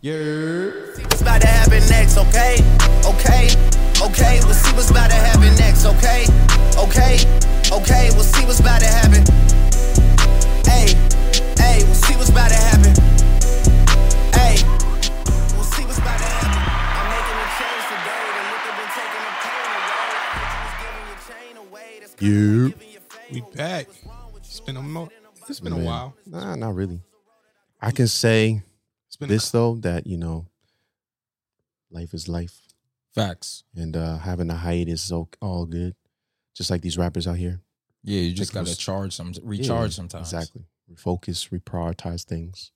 Yeah. See what's about to happen next, okay? Okay, okay, we'll see what's about to happen next, okay? Okay, okay, we'll see what's about to happen. Hey, hey, we'll see what's about to happen. Hey, we'll see what's about to happen. I'm making a change today. The liquor been taking the pain away. Just giving your chain away. That's Yeah. like giving your fame We away. back. What's wrong with It's you? been a mo- it's been a while. Nah, not really. I can say It's been this though that you know, life is life, Facts. and uh having a hiatus is all, all good. Just like these rappers out here. Yeah, you just gotta those- charge some, recharge Yeah, sometimes. Exactly. Refocus, reprioritize things.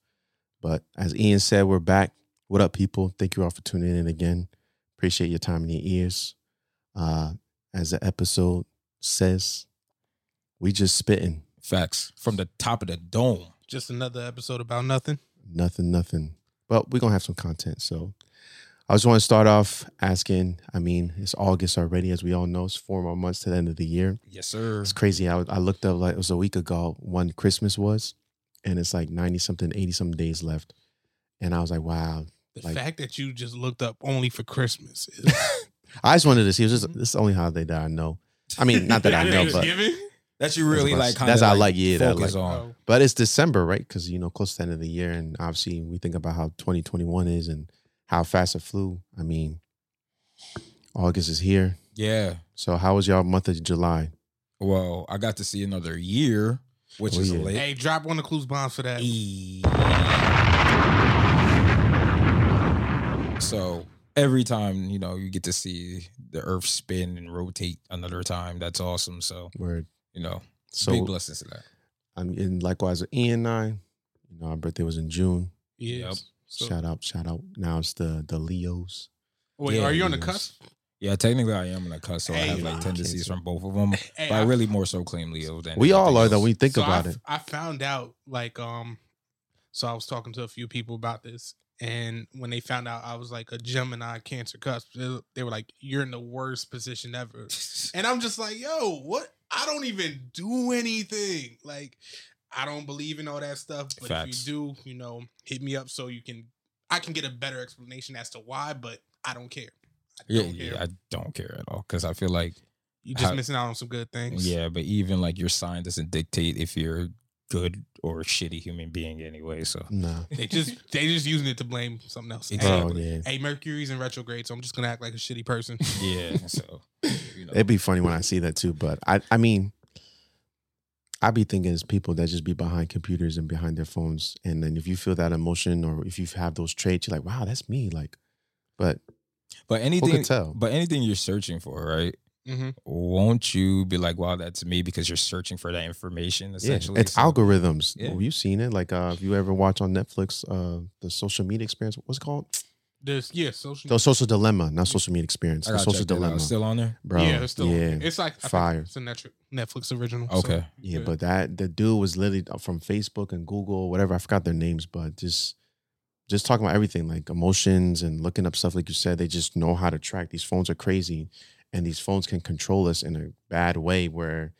But as Ian said, we're back. What up, people? Thank you all for tuning in again. Appreciate your time and your ears. Uh, as the episode says, we just spitting. Facts from the top of the dome. just another episode about nothing. Nothing, nothing. But we're gonna have some content. So I just want to start off asking. I mean, it's August already, as we all know. It's four more months to the end of the year. Yes, sir. It's crazy. I, I looked up like it was a week ago when Christmas was, and it's like ninety something, eighty something days left, and I was like, wow. The Like- fact that you just looked up only for Christmas. Is, I just wanted to see. It was just mm-hmm. this is the only holiday that I know. I mean, not that I know, but? That you really That's like. what- Kinda that's I like, like, yeah, that I Focus like. on. But it's December, right? Because you know, close to the end of the year, and obviously we think about how twenty twenty one is and how fast it flew. I mean, August is here. Yeah. So how was y'all month of July? Well, I got to see another year, which Oh, is yeah. lit. Hey, drop one of the clues bombs for that. E. So every time you know you get to see the Earth spin and rotate another time, that's awesome. So Word. You know, So big blessings to that. I mean, and likewise with Ian and I, you know, our birthday was in June. Yeah. Yep. So, shout out, shout out. Now it's the the Leos. wait, Yeah, are you on the yes. cusp? Yeah, technically I am on the cusp, so I have like tendencies from both of them. Hey, but I I- really more so claim Leo than We all are though. else. When you think so about I, it. I found out like um so I was talking to a few people about this and when they found out I was like a Gemini cancer cusp they, they were like you're in the worst position ever and I'm just like yo what I don't even do anything like I don't believe in all that stuff but Facts. if you do you know hit me up so you can I can get a better explanation as to why but I don't care I yeah, don't care. yeah, I don't care at all because I feel like you're just how- missing out on some good things yeah, but even like your sign doesn't dictate if you're good or shitty human being anyway. So no. they just they just using it to blame something else Hey, Oh Exactly. yeah. Hey, Mercury's in retrograde, so I'm just gonna act like a shitty person. yeah, so you know, It'd be funny when I see that too. But I I mean I be thinking it's people that just be behind computers and behind their phones. And then if you feel that emotion or if you have those traits, you're like, wow, that's me. Like, but but who anything, could tell? but anything you're searching for, right? Mm-hmm. Won't you be like, wow, that's me because you're searching for that information? Yeah, Essentially, it's So- algorithms. Yeah. You've seen it. Like uh if you ever watch on Netflix, uh the social media experience, what's it called? This yeah, social. The social dilemma, not social media experience. The social check that dilemma. Still on there? Bro. yeah, it's still yeah. it's like Fire. It's a Netflix Netflix original. so, Okay. Yeah, but that the dude was literally from Facebook and Google, whatever. I forgot their names, but just just talking about everything like emotions and looking up stuff. Like you said, they just know how to track. These phones are crazy, and these phones can control us in a bad way. Where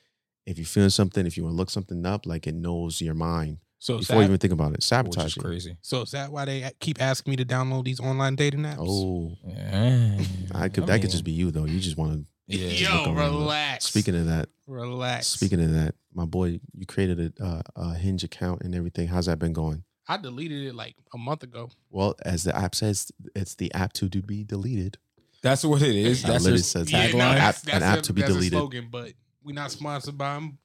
if you feeling something, if you want to look something up, like it knows your mind so is before you even think about it. Which Sabotage is you. crazy. so is that why they keep asking me to download these online dating apps? Oh, Yeah. I could. that could just be you though. You just want to. Yeah. yo, around. relax. Speaking of that, relax. speaking of that, my boy, you created a, a, a Hinge account and everything. How's that been going? I deleted it like a month ago. Well, as the app says, it's the app to do- be deleted. That's what it is. I That's literally your said Yeah, tagline. no, App- that's, an that's app a, to be that's deleted. A slogan, but we're not sponsored by them.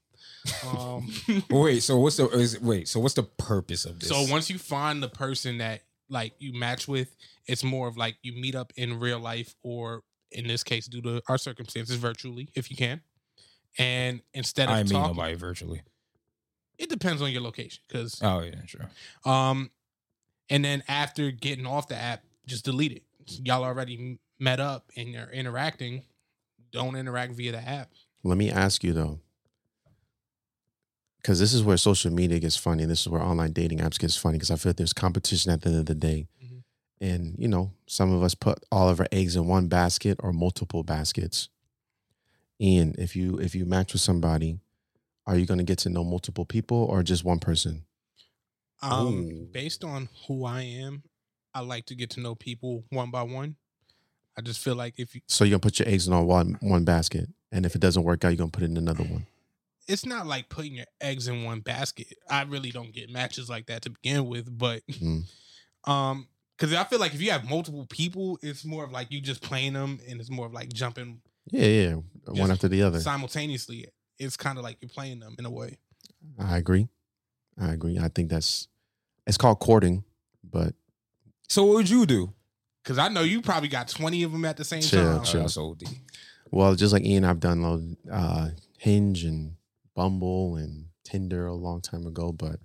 Um, wait, so what's the is, wait? So what's the purpose of this? So once you find the person that like you match with, it's more of like you meet up in real life, or in this case, due to our circumstances, virtually, if you can. And instead of I mean talking, nobody virtually. it depends on your location, because Oh yeah, sure. um, and then after getting off the app, just delete it. Y'all already m- met up and you're interacting. Don't interact via the app. Let me ask you though, because this is where social media gets funny. And This is where online dating apps gets funny. Because I feel like there's competition at the end of the day, Mhm. and you know, some of us put all of our eggs in one basket or multiple baskets. Ian, if you if you match with somebody, are you going to get to know multiple people or just one person? Um, Ooh. based on who I am I like to get to know people one by one. I just feel like if you, So you're gonna put your eggs in all one one basket, and if it doesn't work out, you're gonna put it in another one. it's not like putting your eggs in one basket. I really don't get matches like that to begin with, but Mm. um, because I feel like if you have multiple people, it's more of like you just playing them, and it's more of like jumping Yeah, yeah, one after the other. simultaneously. It's kind of like you're playing them in a way. I agree. I agree. I think that's it's called courting, but So what would you do? Because I know you probably got twenty of them at the same Chill, time. chill. Oh, well, just like Ian, I've done uh, Hinge and Bumble and Tinder a long time ago, but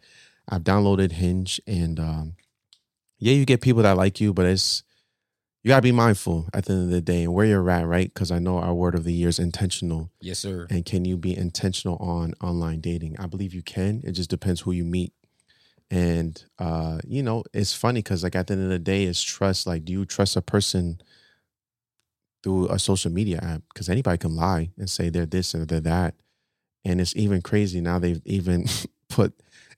I've downloaded Hinge and um, yeah, you get people that like you, but it's you gotta be mindful at the end of the day and where you're at, right? Because I know our word of the year is intentional. Yes, sir. And can you be intentional on online dating? I believe you can. It just depends who you meet. And uh, you know, it's funny because like at the end of the day, it's trust. Like, do you trust a person through a social media app? Because anybody can lie and say they're this or they're that. And it's even crazy now. They've even put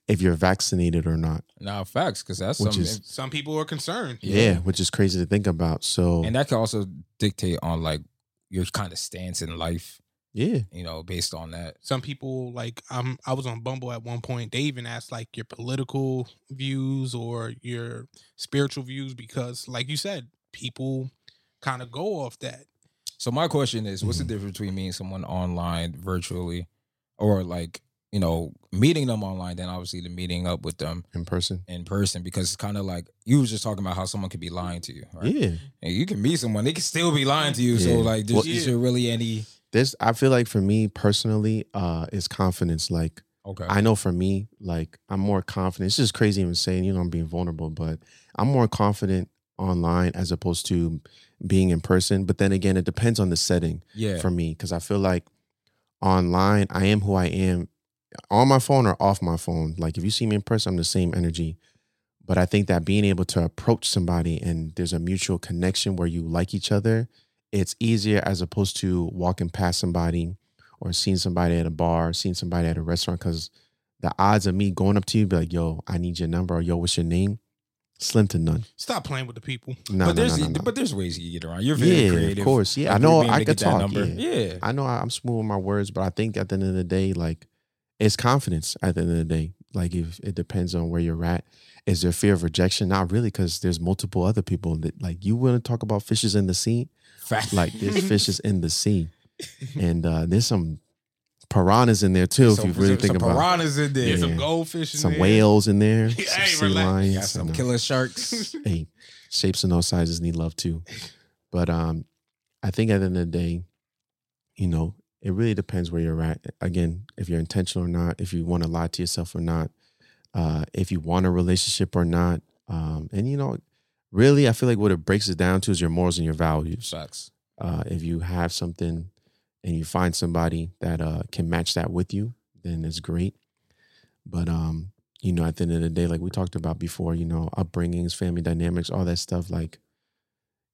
if you're vaccinated or not. Nah, facts, because that's Which something. is- Some people are concerned. Yeah, Yeah. which is crazy to think about. So and that can also dictate on like your kind of stance in life, yeah, you know, based on that. Some people like um I was on Bumble at one point. They even asked like your political views or your spiritual views because, like you said, people kind of go off that. So my question is, what's the Mhm. difference between meeting someone online virtually, or like you know meeting them online, then obviously the meeting up with them in person. in person? Because it's kind of like you was just talking about how someone could be lying to you, right? Yeah. And you can meet someone, they can still be lying to you. So Yeah. like, Well- there's, is there really any? This I feel like for me personally, uh, is confidence. Like Okay, I know for me, like I'm more confident. It's just crazy even saying, you know, I'm being vulnerable, but I'm more confident online as opposed to being in person. But then again, it depends on the setting yeah, for me because I feel like online, I am who I am on my phone or off my phone. Like if you see me in person, I'm the same energy. But I think that being able to approach somebody and there's a mutual connection where you like each other, it's easier as opposed to walking past somebody or seeing somebody at a bar, seeing somebody at a restaurant. Because the odds of me going up to you, be like, "Yo, I need your number," or "Yo, what's your name?" Slim to none. Stop playing with the people. No, but no, there's no, no, but there's ways you can get around. You're very yeah, creative, of course. Yeah, Like, I know. I could talk. Yeah. yeah. I know I'm smooth with my words, but I think at the end of the day, like it's confidence. At the end of the day, like if it depends on where you're at. Is there fear of rejection? Not really, because there's multiple other people that like you want to talk about fishes in the sea. Like there's fishes in the sea, and uh, there's some piranhas in there too. Some- if you really some- think some about piranhas in there. There's some goldfish in some there. whales in there, Hey, some sea relax. lions, Yeah, some and, killer sharks. hey, shapes and all sizes need love too. But um, I think at the end of the day, you know, it really depends where you're at. Again, if you're intentional or not, if you want to lie to yourself or not, uh, if you want a relationship or not, um, and you know, really, I feel like what it breaks it down to is your morals and your values. Sucks. Uh, if you have something and you find somebody that uh, can match that with you, then it's great. But um, you know, at the end of the day, like we talked about before, you know, upbringings, family dynamics, all that stuff, like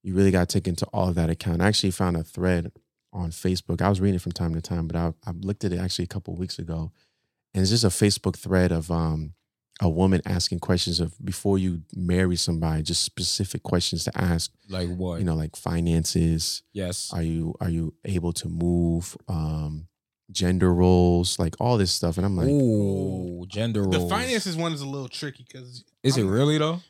you really got to take into all of that account. I actually found a thread on Facebook. I was reading it from time to time, but I, I looked at it actually a couple weeks ago, and it's just a Facebook thread of um a woman asking questions of before you marry somebody, just specific questions to ask. Like what? You know, like finances. yes. Are you are you able to move? Um, gender roles, like all this stuff, and I'm like, Ooh, gender roles. The finances one is a little tricky because Is it really though?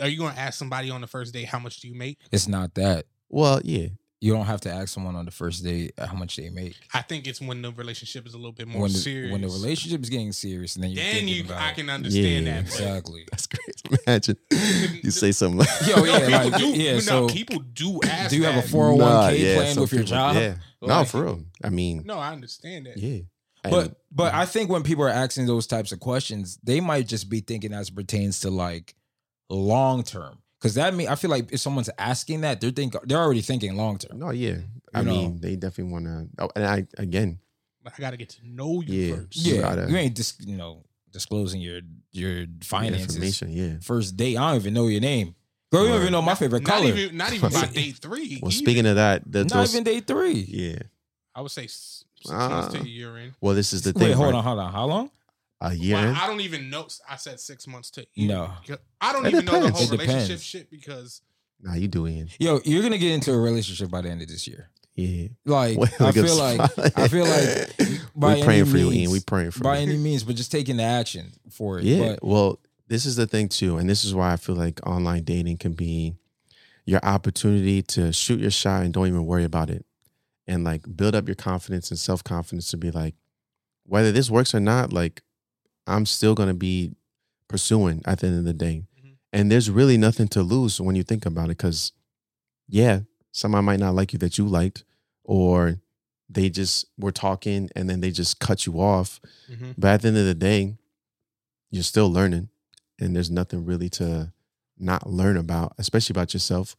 Are you going to ask somebody on the first date how much do you make? It's not that. well, yeah, You don't have to ask someone on the first date uh, how much they make. I think it's when the relationship is a little bit more when the, serious. when the relationship is getting serious, and then you're then you, about I can understand Yeah. that. exactly. that's crazy. Imagine you say something like, Yo, No, yeah, people like, do, yeah, no, so- people do ask. Do you have a 401k Nah, yeah, plan some with your people- job? Yeah, no, for real. I mean, No, I understand that. yeah, But And- but I think when people are asking those types of questions, they might just be thinking as it pertains to like long term. Because that mean I feel like if someone's asking that, they're think they're already thinking long term. no, yeah. I You know. mean, they definitely want to. Oh, and I again, But I got to get to know you Yeah. first. You Yeah, gotta- you ain't just you know disclosing your your finances. information. Yeah. First date, I don't even know your name. Girl, you don't even know my favorite not color. Even, not even by date three. Well, either. speaking of that, the, Not those, even date three. yeah. I would say s- six months to a year in. Well, this is the thing. Wait, hold right? on, hold on. How long? A year. Well. I don't even know. I said six months to you. No. I don't It even know the whole relationship shit because Nah, you do Ian. Yo, you're gonna get into a relationship by the end of this year. Yeah. Like Well, I good feel like. I feel like by we praying any for you, means- Ian. We praying for by you. any means, but just taking the action for it. Yeah. But well, this is the thing too, and this is why I feel like online dating can be your opportunity to shoot your shot and don't even worry about it, and like build up your confidence and self confidence to be like, whether this works or not, like I'm still gonna be pursuing at the end of the day, Mhm. and there's really nothing to lose when you think about it, because yeah, someone might not like you that you liked, or they just were talking and then they just cut you off Mhm. but at the end of the day, you're still learning, and there's nothing really to not learn about, especially about yourself.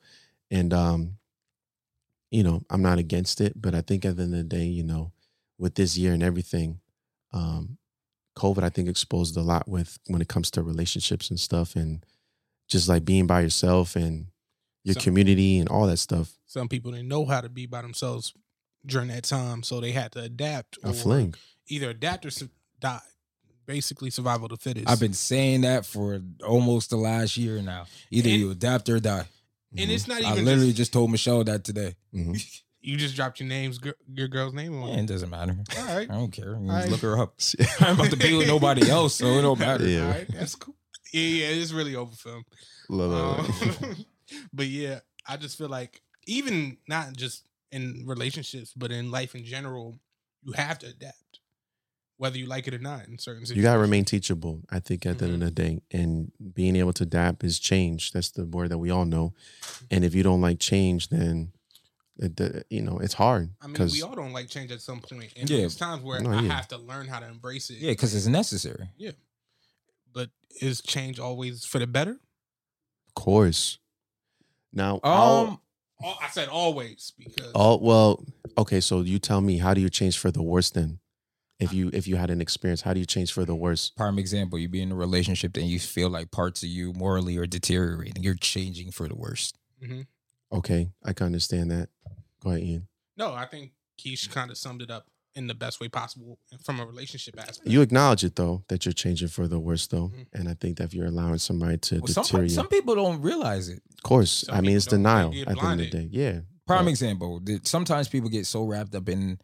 And um, you know, I'm not against it, but I think at the end of the day, you know, with this year and everything, um, COVID, I think exposed a lot with when it comes to relationships and stuff, and just like being by yourself and your So- community and all that stuff. some people didn't know how to be by themselves during that time, so they had to adapt. A or fling. Either adapt or su- die. Basically, survival of the fittest. I've been saying that for almost the last year now. Either And- you adapt or die. and it's not even. I literally just, just told Michelle that today. Mhm. you just dropped your names, your girl's name on. Yeah, it doesn't matter. All right, I don't care. You Alright. Look her up. I'm about to be with nobody else, so it don't matter. Yeah. all right, that's cool. Yeah, yeah, it's really over film. Love. Um, but yeah, I just feel like even not just in relationships, but in life in general, you have to adapt, whether you like it or not. In certain situations, you gotta remain teachable. I think at the end of the day, and being able to adapt is change. That's the word that we all know. And if you don't like change, then it, you know it's hard I mean, because we all don't like change at some point, and Yeah. there's times where No, I yeah. have to learn how to embrace it. Yeah, because it's necessary. Yeah, but is change always for the better? of course. Now, all, Um, Al- I said always because all well, okay. So you tell me, how do you change for the worse then? If you if you had an experience, how do you change for the worse? prime example, you be in a relationship and you feel like parts of you morally are deteriorating. You're changing for the worst. Mhm. Okay, I can understand that. Go ahead, Ian. no, I think Keish kind of summed it up in the best way possible from a relationship aspect. You acknowledge it though that you're changing for the worse though, Mhm. and I think that if you're allowing somebody to Well, some, deteriorate, some people don't realize it. of course, Some I mean it's denial at the end of the day. Yeah, Prime But- example. that Sometimes people get so wrapped up in,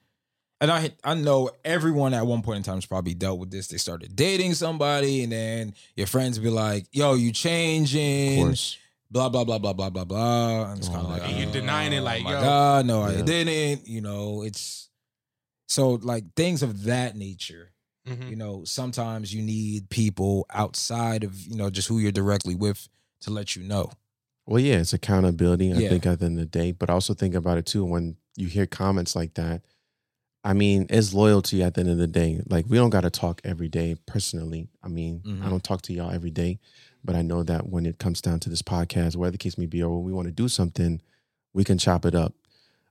and I I know everyone at one point in time has probably dealt with this. They started dating somebody, and then your friends be like, "Yo, you of changing." course. Blah blah blah blah blah blah blah. And it's Oh kind of like And you're denying it, like, oh my yo. God, no, I Yeah. didn't. You know, it's so like things of that nature. Mhm. You know, sometimes you need people outside of you know just who you're directly with to let you know. Well, yeah, it's accountability. I Yeah. think at the end of the day, but also think about it too. When you hear comments like that, I mean, it's loyalty at the end of the day. Like we don't got to talk every day personally. I mean, I Mhm. don't talk to y'all every day, but I know that when it comes down to this podcast, whatever the case may be, or when we want to do something, we can chop it up.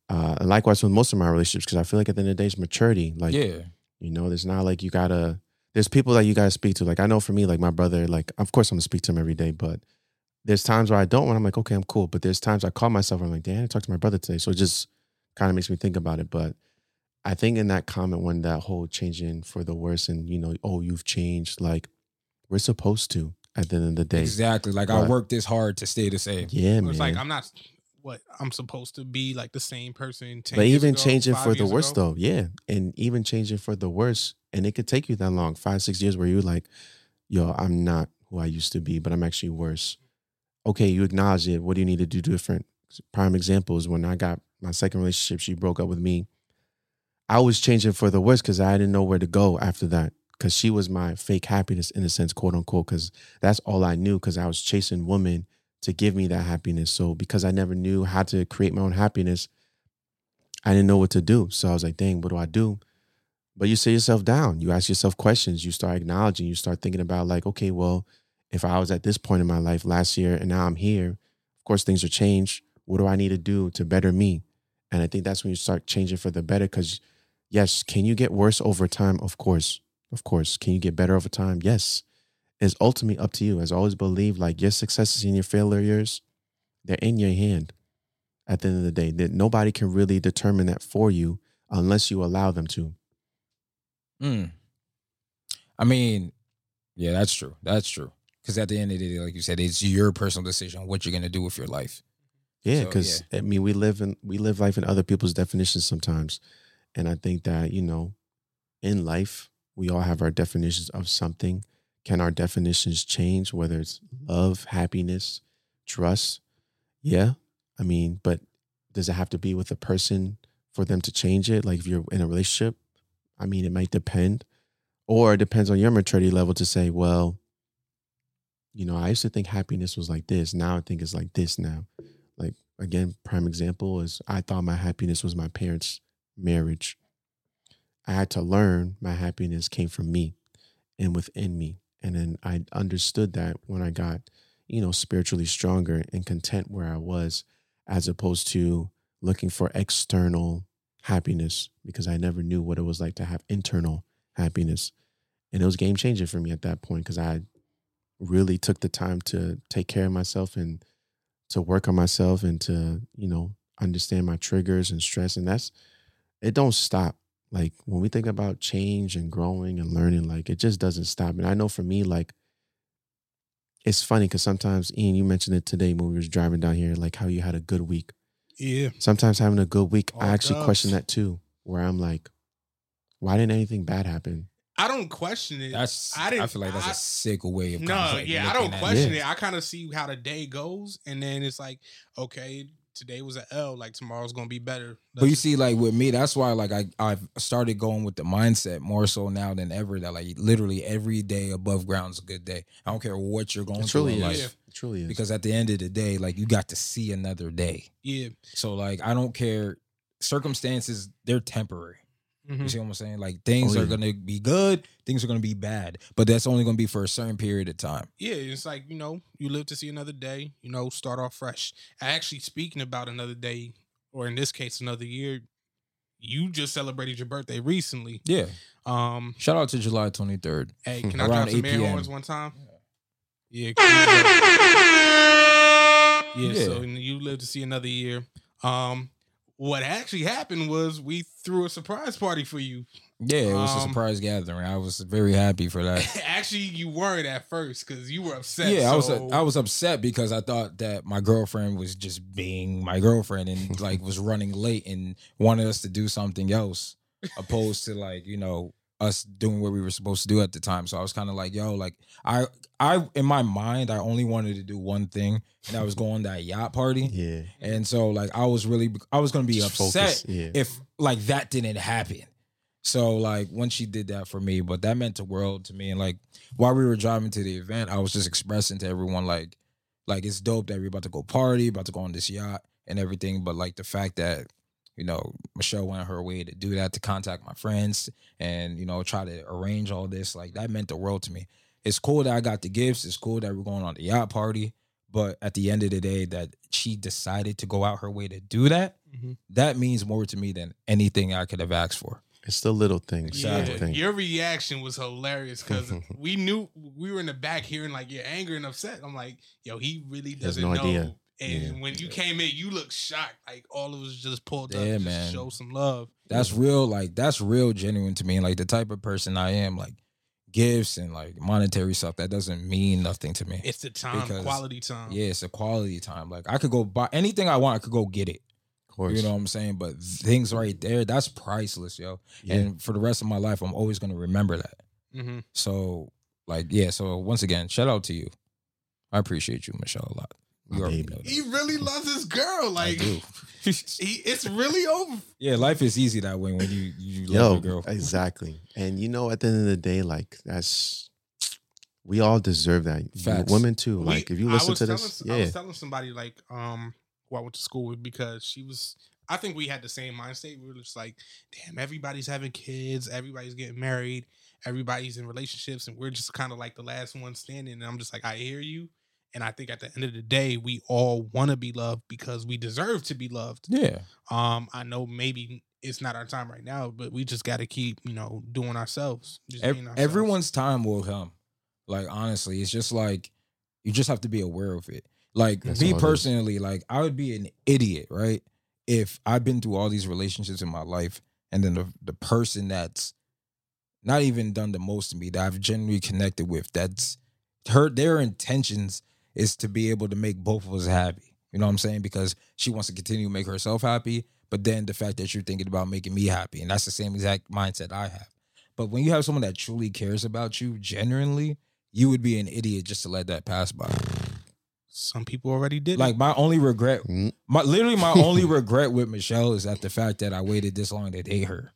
Uh, and likewise with most of my relationships, because I feel like at the end of the day, it's maturity. Like, yeah, you know, there's not like you gotta. There's people that you gotta speak to. Like I know for me, like my brother, like of course I'm gonna speak to him every day, but there's times where I don't. When I'm like, okay, I'm cool. But there's times I call myself. I'm like, damn, I talked to my brother today. So it just kind of makes me think about it. But I think in that comment when that whole changing for the worse and you know, oh, you've changed. Like we're supposed to at the end of the day. exactly. Like I worked this hard to stay the same. Yeah, man. It's like I'm not what I'm supposed to be like the same person. 10 but even ago, changing for the worse though yeah and even changing for the worse and it could take you that long five six years where you're like yo i'm not who i used to be but i'm actually worse okay you acknowledge it what do you need to do different prime example is when i got my second relationship she broke up with me i was changing for the worse because i didn't know where to go after that because she was my fake happiness in a sense quote unquote because that's all i knew because i was chasing women to give me that happiness so because i never knew how to create my own happiness I didn't know what to do. So I was like, dang, what do I do? But you sit yourself down. You ask yourself questions. You start acknowledging. You start thinking about, like, okay, well, if I was at this point in my life last year and now I'm here, of course, things are changed. What do I need to do to better me? And I think that's when you start changing for the better. Because, yes, can you get worse over time? Of course. Of course. Can you get better over time? Yes. It's ultimately up to you. As I always believe, like, your successes and your failures, they're in your hand at the end of the day that nobody can really determine that for you unless you allow them to. Mm. I mean, yeah, that's true. That's true. Because at the end of the day, like you said, it's your personal decision what you're gonna do with your life. Yeah, So, because I mean, we live in we live life in other people's definitions sometimes, and I think that you know, in life, we all have our definitions of something. Can our definitions change? Whether it's love, happiness, trust, yeah. I mean, but does it have to be with a person for them to change it? Like if you're in a relationship, I mean, it might depend, or it depends on your maturity level to say, well, you know, I used to think happiness was like this. Now I think it's like this now like again prime example is i thought my happiness was my parents marriage i had to learn my happiness came from me and within me. And then i understood that when i got you know spiritually stronger and content where i was as opposed to looking for external happiness because i never knew what it was like to have internal happiness. And it was game changing for me at that point because i really took the time to take care of myself and to work on myself and to you know understand my triggers and stress. And that's it don't stop like when we think about change and growing and learning like it just doesn't stop and i know for me like it's funny because sometimes ian you mentioned it today when we was driving down here like how you had a good week Yeah. sometimes having a good week i actually does. question that too where i'm like why didn't anything bad happen I don't question it. That's I I, didn't- feel like that's I- a sick way of no, kind of like yeah, I don't question it. it. I kind of see how the day goes, and then it's like, okay, today was an L. Like tomorrow's gonna be better. But you see, like with me, that's why like I I've started going with the mindset more so now than ever that like literally every day above ground is a good day. I don't care what you're going it through truly in is life. Yeah. it truly is Because at the end of the day, like you got to see another day. yeah, So like I don't care. Circumstances, they're temporary. Mhm. You see what I'm saying? Like things Oh, are gonna be good, things are gonna be bad, but that's only gonna be for a certain period of time. yeah. It's like you know, you live to see another day. You know, start off fresh. Actually, speaking about another day, or in this case, another year. You just celebrated your birthday recently. Yeah. Um, Shout out to July 23rd. hey, can I Around drop some 8 air horns one time? Yeah. can you- Yeah, Yeah. so you live to see another year. Um, what actually happened was we threw a surprise party for you. Yeah, it was a Um, surprise gathering. I was very happy for that. actually, you weren't at first because you were upset. yeah, I was so- I was upset because I thought that my girlfriend was just being my girlfriend and like was running late and wanted us to do something else opposed to like you know us doing what we were supposed to do at the time. So I was kind of like, yo, like I I in my mind I only wanted to do one thing and I was going to that yacht party. yeah And so like I was really I was gonna be Just upset focus, yeah if like that didn't happen. So like when she did that for me, but that meant the world to me. And like while we were driving to the event, I was just expressing to everyone like like it's dope that we're about to go party, about to go on this yacht and everything. But like the fact that you know Michelle went her way to do that to contact my friends and you know try to arrange all this like that meant the world to me. It's cool that I got the gifts. It's cool that we're going on the yacht party. But at the end of the day, that she decided to go out her way to do that, Mhm. that means more to me than anything I could have asked for. it's the little things Yeah, little things. your reaction was hilarious because we knew we were in the back hearing like your anger and upset. I'm like, yo, he really has doesn't no know. idea. And Yeah. when you came in, you looked shocked. Like all of us just pulled up Yeah, man. to show some love. That's real, like that's real genuine to me. And like the type of person I am, like gifts and like monetary stuff, that doesn't mean nothing to me. It's the time, Because- quality time. yeah, it's a quality time. Like I could go buy anything I want, I could go get it. of course You know what I'm saying? But things right there, that's priceless, yo. Yeah. And for the rest of my life, I'm always gonna remember that. hmm So, like, yeah. So once again, shout out to you. I appreciate you, Michelle, a lot. My You baby. He really loves his girl. I Like do. he, it's really over. yeah, life is easy that way when you you love Yo, your girl. exactly. And you know, at the end of the day, like that's we all deserve that. Facts. Women too. We- Like if you listen was to telling, this, I yeah, was telling somebody like um who I went to school with because she was. I think we had the same mindset. We were just like, damn, everybody's having kids, everybody's getting married, everybody's in relationships, and we're just kind of like the last one standing. And I'm just like, I hear you. And I think at the end of the day, we all want to be loved because we deserve to be loved. Yeah. Um, I know maybe it's not our time right now, but we just got to keep, you know, doing ourselves. Just Ev- being ourselves. everyone's time will come. Like honestly, it's just like you just have to be aware of it. Like That's me all it is. personally, like I would be an idiot, right? If I've been through all these relationships in my life and then the the person that's not even done the most to me that I've genuinely connected with. That's her. Their intentions is to be able to make both of us happy. You know what I'm saying? Because she wants to continue to make herself happy, but then the fact that you're thinking about making me happy, and that's the same exact mindset I have. But when you have someone that truly cares about you, genuinely, you would be an idiot just to let that pass by. Some people already did. Like my only regret, Mm. my literally my only regret with Michelle is that the fact that I waited this long to date her.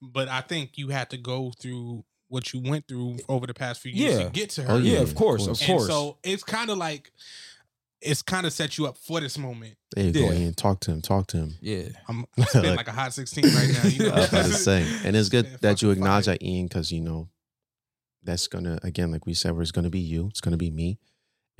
but I think you had to go through what you went through over the past few years Yeah. to get to oh, her. Oh, Yeah, Yeah, of course, of of And course. so it's kind of like it's kind of set you up for this moment. There you go, Yeah. Ian. Talk to him. Talk to him. yeah, I'm I Like- like a hot sixteen right now. You know? I was about to say, and it's good Yeah, that you acknowledge fire. that, Ian, because you know that's gonna again, like we said, where it's gonna be you. It's gonna be me,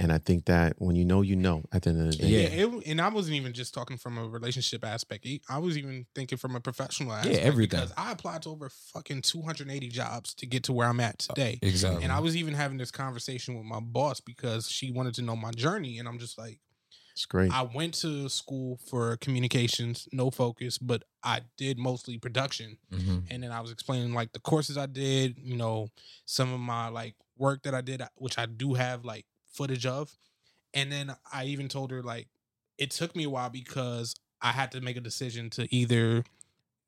and I think that when you know, you know. At the end of the day, Yeah, Yeah. it, and I wasn't even just talking from a relationship aspect. I was even thinking from a professional aspect. Yeah, everything. Because I applied to over fucking 280 jobs to get to where I'm at today. exactly. And I was even having this conversation with my boss because she wanted to know my journey. And I'm just like, it's great. I went to school for communications, no focus, but I did mostly production. Mhm. And then I was explaining like the courses I did, you know, some of my like work that I did, which I do have like footage of. And then I even told her like it took me a while because I had to make a decision to either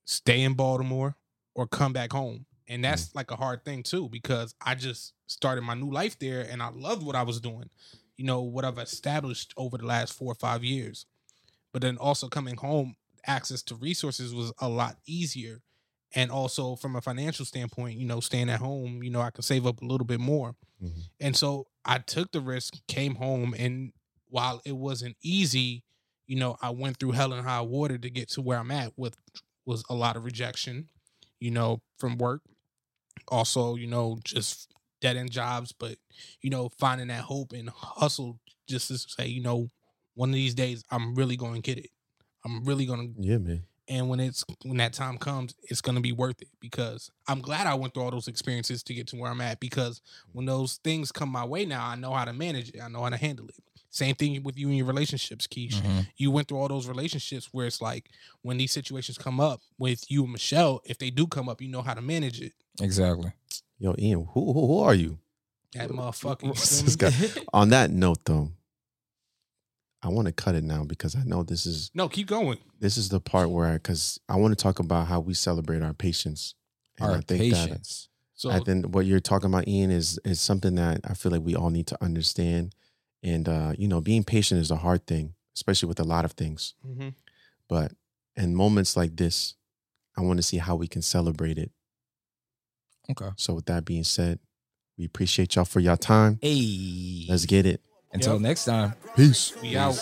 stay in Baltimore or come back home. And that's like a hard thing too, because I just started my new life there and I loved what I was doing, you know, what I've established over the last four or five years. But then also coming home, access to resources was a lot easier. And also from a financial standpoint, you know, staying at home, you know, I could save up a little bit more. Mhm. And so I took the risk, came home, and while it wasn't easy, you know, I went through hell and high water to get to where I'm at with was a lot of rejection, you know, from work. Also, you know, just dead end jobs, but you know, finding that hope and hustle just to say, you know, one of these days I'm really going to get it. I'm really to yeah, man. And when it's when that time comes it's going to be worth it because i'm glad i went through all those experiences to get to where i'm at because when those things come my way now i know how to manage it i know how to handle it same thing with you and your relationships keish Mhm. you went through all those relationships where it's like when these situations come up with you and michelle if they do come up you know how to manage it exactly. Yo, Ian, who who, who are you? that motherfucker you This feel me? guy- On that note, though, I want to cut it now because I know this is no keep going this is the part where I because I want to talk about how we celebrate our patience. And Our I think that patience. so I think what you're talking about, Ian, is is something that I feel like we all need to understand. And uh, you know, being patient is a hard thing, especially with a lot of things. mhm. But in moments like this, I want to see how we can celebrate it. Okay. So with that being said, we appreciate y'all for your time. Hey. Let's get it. Until Yep. next time. Peace. we out